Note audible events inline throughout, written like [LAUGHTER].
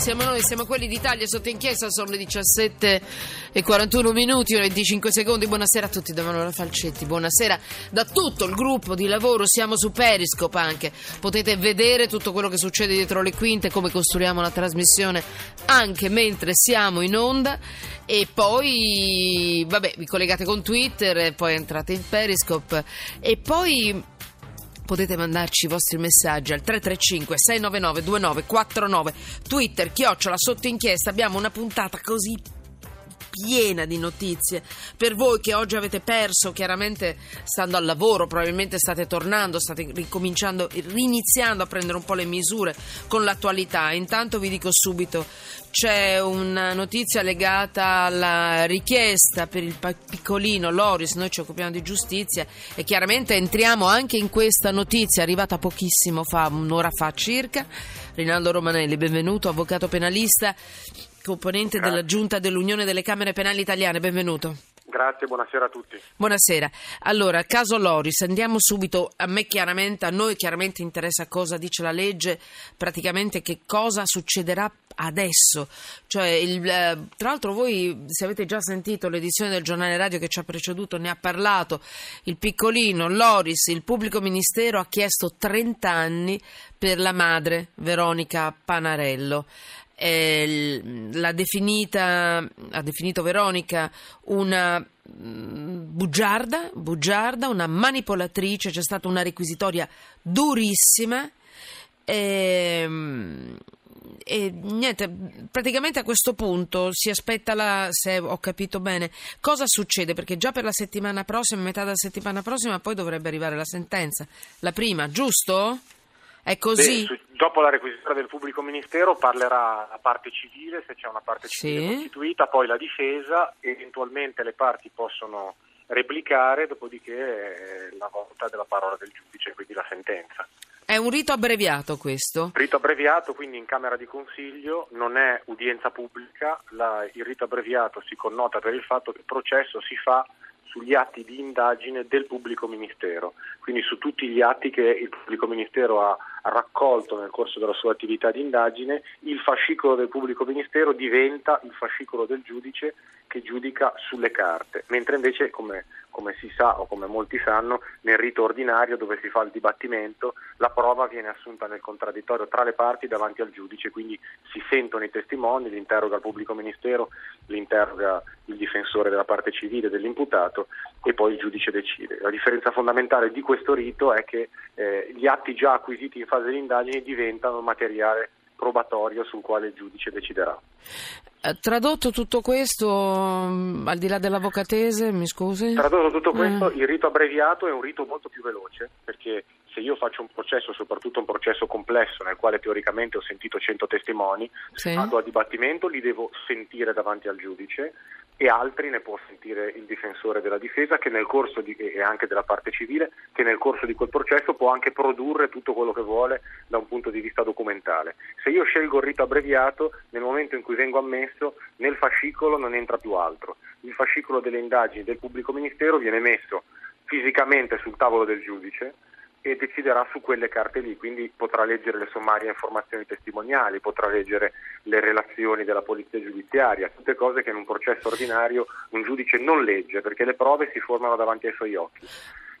Siamo noi, siamo quelli d'Italia sotto inchiesta, sono le 17 e 41 minuti e 25 secondi. Buonasera a tutti da Manuela Falcetti, buonasera da tutto il gruppo di lavoro. Siamo su Periscope anche, potete vedere tutto quello che succede dietro le quinte, come costruiamo la trasmissione anche mentre siamo in onda. E poi, vabbè, vi collegate con Twitter, poi entrate in Periscope e poi potete mandarci i vostri messaggi al 335 699 2949 Twitter, chiocciola, sotto inchiesta. Abbiamo una puntata così piena di notizie. Per voi che oggi avete perso, chiaramente stando al lavoro, probabilmente state tornando, state ricominciando, riniziando a prendere un po' le misure con l'attualità. Intanto vi dico subito, c'è una notizia legata alla richiesta per il piccolino Loris, noi ci occupiamo di giustizia e chiaramente entriamo anche in questa notizia arrivata pochissimo fa, un'ora fa circa. Rinaldo Romanelli, benvenuto, avvocato penalista componente Grazie. della Giunta dell'Unione delle Camere Penali Italiane. Benvenuto. Grazie, buonasera a tutti. Buonasera. Allora, caso Loris, andiamo subito. A me chiaramente, a noi chiaramente interessa cosa dice la legge, praticamente che cosa succederà adesso. Cioè, il, eh, tra l'altro voi, se avete già sentito l'edizione del giornale radio che ci ha preceduto, ne ha parlato, il piccolino Loris, il pubblico ministero ha chiesto 30 anni per la madre Veronica Panarello eh, l'ha definita, ha definito Veronica una mm, bugiarda, bugiarda, una manipolatrice, c'è stata una requisitoria durissima. Ehm, e niente, praticamente a questo punto si aspetta la, se ho capito bene, cosa succede? Perché già per la settimana prossima, metà della settimana prossima, poi dovrebbe arrivare la sentenza. La prima, giusto? È così? Beh, dopo la requisizione del pubblico ministero parlerà la parte civile, se c'è una parte civile sì. costituita, poi la difesa, eventualmente le parti possono replicare, dopodiché eh, la volta della parola del giudice, quindi la sentenza. È un rito abbreviato questo? Rito abbreviato, quindi in Camera di Consiglio, non è udienza pubblica, la, il rito abbreviato si connota per il fatto che il processo si fa sugli atti di indagine del pubblico ministero, quindi su tutti gli atti che il pubblico ministero ha, raccolto nel corso della sua attività di indagine, il fascicolo del pubblico ministero diventa il fascicolo del giudice che giudica sulle carte, mentre invece, come, come, si sa o come molti sanno, nel rito ordinario dove si fa il dibattimento, la prova viene assunta nel contraddittorio tra le parti davanti al giudice, quindi si sentono i testimoni, li interroga il pubblico ministero, li interroga il difensore della parte civile dell'imputato e poi il giudice decide. La differenza fondamentale di questo rito è che eh, gli atti già acquisiti in fase di indagine diventano materiale probatorio sul quale il giudice deciderà. Eh, tradotto tutto questo, mm, al di là dell'avvocatese, mi scusi? Tradotto tutto questo, eh. il rito abbreviato è un rito molto più veloce, perché se io faccio un processo, soprattutto un processo complesso nel quale teoricamente ho sentito 100 testimoni, sì. vado a dibattimento, li devo sentire davanti al giudice e altri ne può sentire il difensore della difesa di, e anche della parte civile che nel corso di quel processo può anche produrre tutto quello che vuole da un punto di vista documentale. Se io scelgo il rito abbreviato, nel momento in cui vengo ammesso, nel fascicolo non entra più altro. Il fascicolo delle indagini del pubblico ministero viene messo fisicamente sul tavolo del giudice e deciderà su quelle carte lì, quindi potrà leggere le sommarie informazioni testimoniali, potrà leggere le relazioni della polizia giudiziaria, tutte cose che in un processo ordinario un giudice non legge perché le prove si formano davanti ai suoi occhi.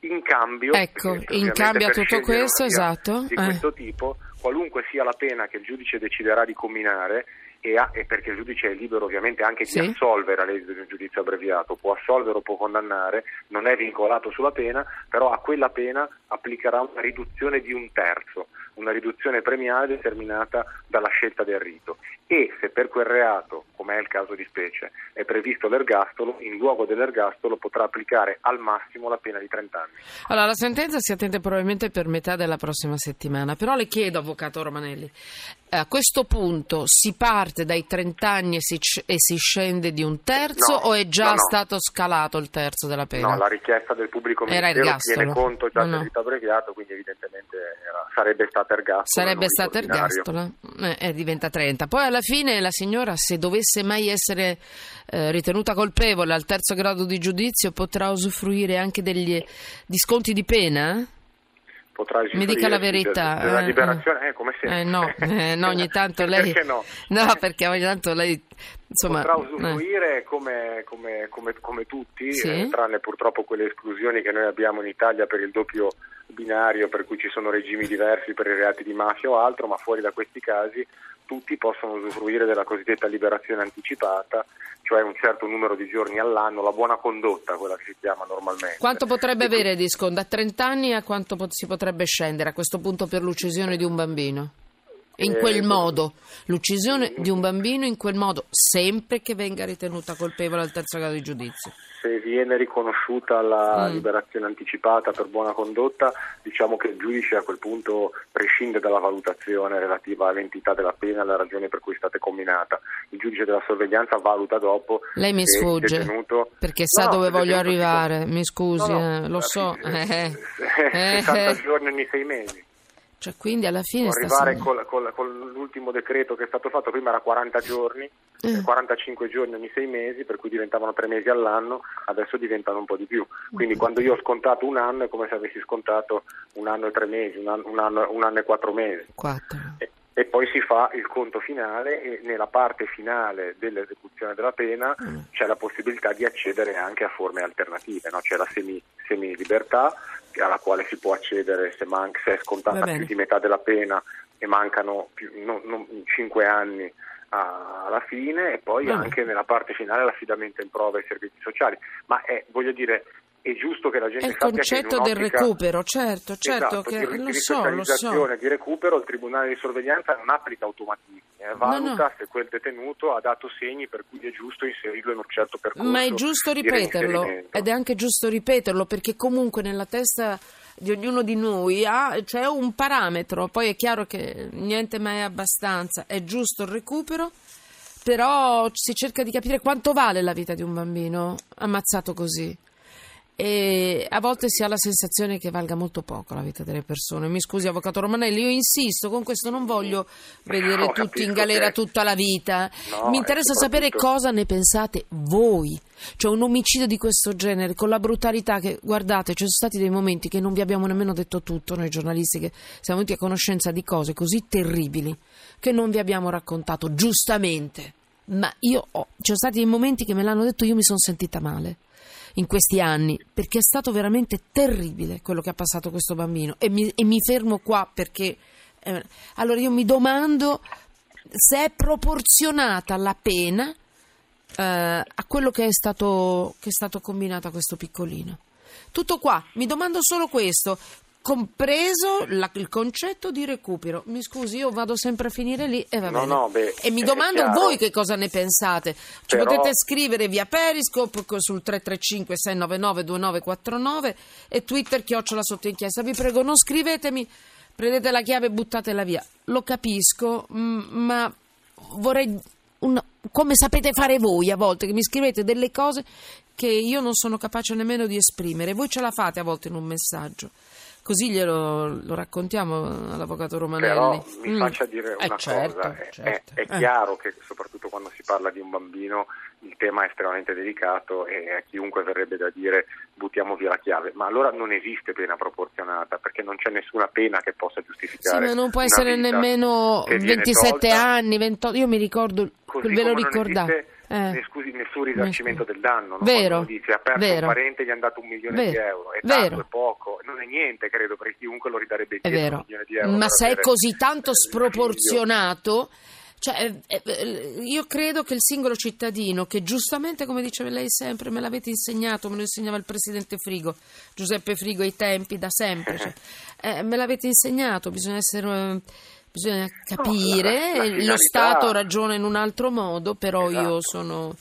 In cambio, ecco, in cambio a tutto questo, esatto, di eh. questo tipo, qualunque sia la pena che il giudice deciderà di combinare, e, ha, e, perché il giudice è libero ovviamente anche sì. di assolvere all'esito di un giudizio abbreviato, può assolvere o può condannare, non è vincolato sulla pena, però a quella pena applicherà una riduzione di un terzo, una riduzione premiale determinata dalla scelta del rito e se per quel reato, come è il caso di specie, è previsto l'ergastolo, in luogo dell'ergastolo potrà applicare al massimo la pena di 30 anni. Allora, la sentenza si attende probabilmente per metà della prossima settimana, però le chiedo, avvocato Romanelli, a questo punto si parte dai 30 anni e si, e si scende di un terzo no, o è già no, no. stato scalato il terzo della pena? No, la richiesta del pubblico ministero tiene conto già del rito abbreviato, quindi evidentemente sarebbe stata ergastolo. Sarebbe stata ergastola, eh, eh, diventa 30. Poi alla fine la signora, se dovesse mai essere eh, ritenuta colpevole al terzo grado di giudizio, potrà usufruire anche degli, di sconti di pena? Potrà Mi dica la verità. Della eh, liberazione, eh, come sempre. Eh, no, eh, no, ogni [LAUGHS] tanto lei... perché no? [LAUGHS] No, perché ogni tanto lei... Insomma, potrà eh. usufruire come, come- come- come tutti, Sì. eh, tranne purtroppo quelle esclusioni che noi abbiamo in Italia per il doppio binario, per cui ci sono regimi diversi per i reati di mafia o altro, ma fuori da questi casi tutti possono usufruire della cosiddetta liberazione anticipata, cioè un certo numero di giorni all'anno, la buona condotta, quella che si chiama normalmente. Quanto potrebbe E avere di sconto? Da 30 anni a quanto si potrebbe scendere a questo punto per l'uccisione di un bambino? In Eh, quel modo, l'uccisione di un bambino in quel modo, sempre che venga ritenuta colpevole al terzo grado di giudizio. se viene riconosciuta la Mm. liberazione anticipata per buona condotta, diciamo che il giudice a quel punto prescinde dalla valutazione relativa all'entità della pena e alle ragioni per cui è stata comminata. Il giudice della sorveglianza valuta dopo Lei mi sfugge, detenuto- perché sa No, dove voglio arrivare, può- mi scusi, No, no, eh, lo alla so. eh, eh, [LAUGHS] 60 eh. giorni ogni sei mesi. Cioè, quindi alla fine arrivare col- col- con l'ultimo decreto che è stato fatto, prima era 40 giorni, Eh. eh, 45 giorni ogni sei mesi, per cui diventavano tre mesi all'anno, adesso diventano un po' di più. Quindi quando io ho scontato un anno è come se avessi scontato un anno e tre mesi, un anno, un anno- un anno e quattro mesi. Quattro. E, e poi si fa il conto finale e nella parte finale dell'esecuzione della pena Mm. c'è la possibilità di accedere anche a forme alternative, no? c'è la semi, semi-libertà alla quale si può accedere se, man- se è scontata più di metà della pena e mancano più, non, non- 5 anni alla fine e poi anche nella parte finale l'affidamento in prova ai servizi sociali. Ma è, voglio dire, è giusto che la gente il concetto del recupero, certo, certo, Esatto, che di, lo so, lo so. di recupero, il Tribunale di sorveglianza non applica automatismi, eh, valuta no. se quel detenuto ha dato segni per cui è giusto inserirlo in un certo percorso. Ma è giusto ripeterlo ed è anche giusto ripeterlo perché comunque nella testa di ognuno di noi ha, c'è un parametro, poi è chiaro che niente mai è abbastanza, è giusto il recupero, però si cerca di capire quanto vale la vita di un bambino ammazzato così. E a volte si ha la sensazione che valga molto poco la vita delle persone. Mi scusi, avvocato Romanelli, io insisto con questo, non voglio vedere No, tutti in galera che- tutta la vita. No, Mi interessa sapere cosa ne pensate voi. Cioè un omicidio di questo genere, con la brutalità che, guardate, ci sono stati dei momenti che non vi abbiamo nemmeno detto tutto, noi giornalisti che siamo venuti a conoscenza di cose così terribili che non vi abbiamo raccontato, giustamente. Ma io ho, ci sono stati dei momenti che me l'hanno detto, io mi sono sentita male in questi anni, perché è stato veramente terribile quello che ha passato questo bambino. E mi, e mi fermo qua perché... eh, allora io mi domando se è proporzionata la pena eh, a quello che è stato, che è stato combinato a questo piccolino. Tutto qua, mi domando solo questo, compreso la- il concetto di recupero. Mi scusi, io vado sempre a finire lì e va No, bene. no, beh, e mi domando chiaro. voi che cosa ne pensate. Ci Però- potete scrivere via Periscope co- sul 335 699 2949 e Twitter chiocciola sotto inchiesta. Vi prego, non scrivetemi, prendete la chiave e buttatela via. Lo capisco, mm, ma vorrei un- come sapete fare voi a volte che mi scrivete delle cose che io non sono capace nemmeno di esprimere. Voi ce la fate a volte in un messaggio. Così glielo lo raccontiamo all'avvocato Romanelli. Però mi Mm. faccia dire Eh, una certo, cosa, è, certo. è- è Eh. chiaro che soprattutto quando si parla di un bambino il tema è estremamente delicato e a chiunque verrebbe da dire buttiamo via la chiave, ma allora non esiste pena proporzionata perché non c'è nessuna pena che possa Sì, giustificare. ma non può essere nemmeno che viene 27 tolta. anni, 28. Io mi ricordo, Così ve lo ricordate. Eh. scusi, nessun risarcimento del danno. no? Vero, dice ha perso vero. un parente gli hanno dato un milione di Vero, euro, è vero. tanto, è poco, non è niente, credo, perché chiunque lo ridarebbe È indietro un vero, milione di euro. ma se è così tanto eh, sproporzionato, cioè, eh, eh, io credo che il singolo cittadino, che giustamente, come diceva lei sempre, me l'avete insegnato, me lo insegnava il presidente Frigo, Giuseppe Frigo ai tempi, da sempre, cioè, [LAUGHS] eh, me l'avete insegnato, bisogna essere... eh, Bisogna capire, la- la lo finalità- Stato ragiona in un altro modo, però io Esatto. sono...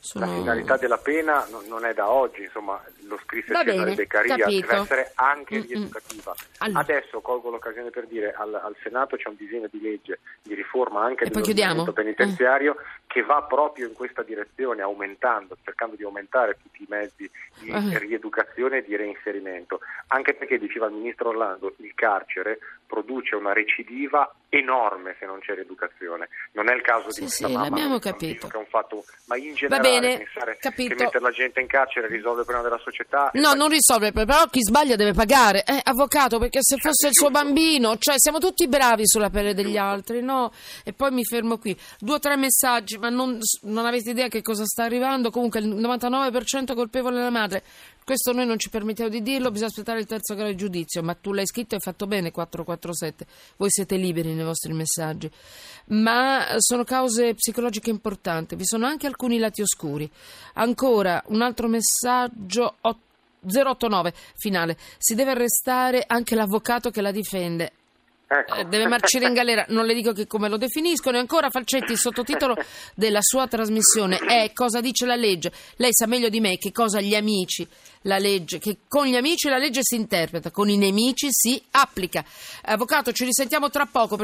sono... La finalità della pena non è da oggi, insomma, lo scrisse Va bene, Beccaria, capito. deve essere anche Mm-mm. rieducativa. Allora. Adesso colgo l'occasione per dire al, al Senato c'è un disegno di legge di riforma anche dell'ordinamento penitenziario che va proprio in questa direzione, aumentando, cercando di aumentare tutti i mezzi di Eh. rieducazione e di reinserimento. Anche perché, diceva il ministro Orlando, il carcere produce una recidiva enorme se non c'è rieducazione. Non è il caso Sì, di sì, questa mamma l'abbiamo capito. fatto, ma in generale bene, pensare capito. che mettere la gente in carcere risolve il problema della società è No, non risolve, però chi sbaglia deve pagare. Eh, avvocato, perché se fosse il suo bambino, cioè siamo tutti bravi sulla pelle degli altri, no? E poi mi fermo qui. Due o tre messaggi, ma non, non avete idea che cosa sta arrivando. Comunque il 99% colpevole è la madre. Questo noi non ci permettiamo di dirlo, bisogna aspettare il terzo grado di giudizio, ma tu l'hai scritto e hai fatto bene 447. Voi siete liberi nei vostri messaggi. Ma sono cause psicologiche importanti, vi sono anche alcuni lati oscuri. Ancora un altro messaggio 089 finale. Si deve arrestare anche l'avvocato che la difende. Ecco. Eh, deve marcire in galera, non le dico che come lo definiscono. E ancora Falcetti, il sottotitolo della sua trasmissione è Cosa dice la legge. Lei sa meglio di me che cosa gli amici, la legge, che con gli amici la legge si interpreta, con i nemici si applica. Avvocato, ci risentiamo tra poco.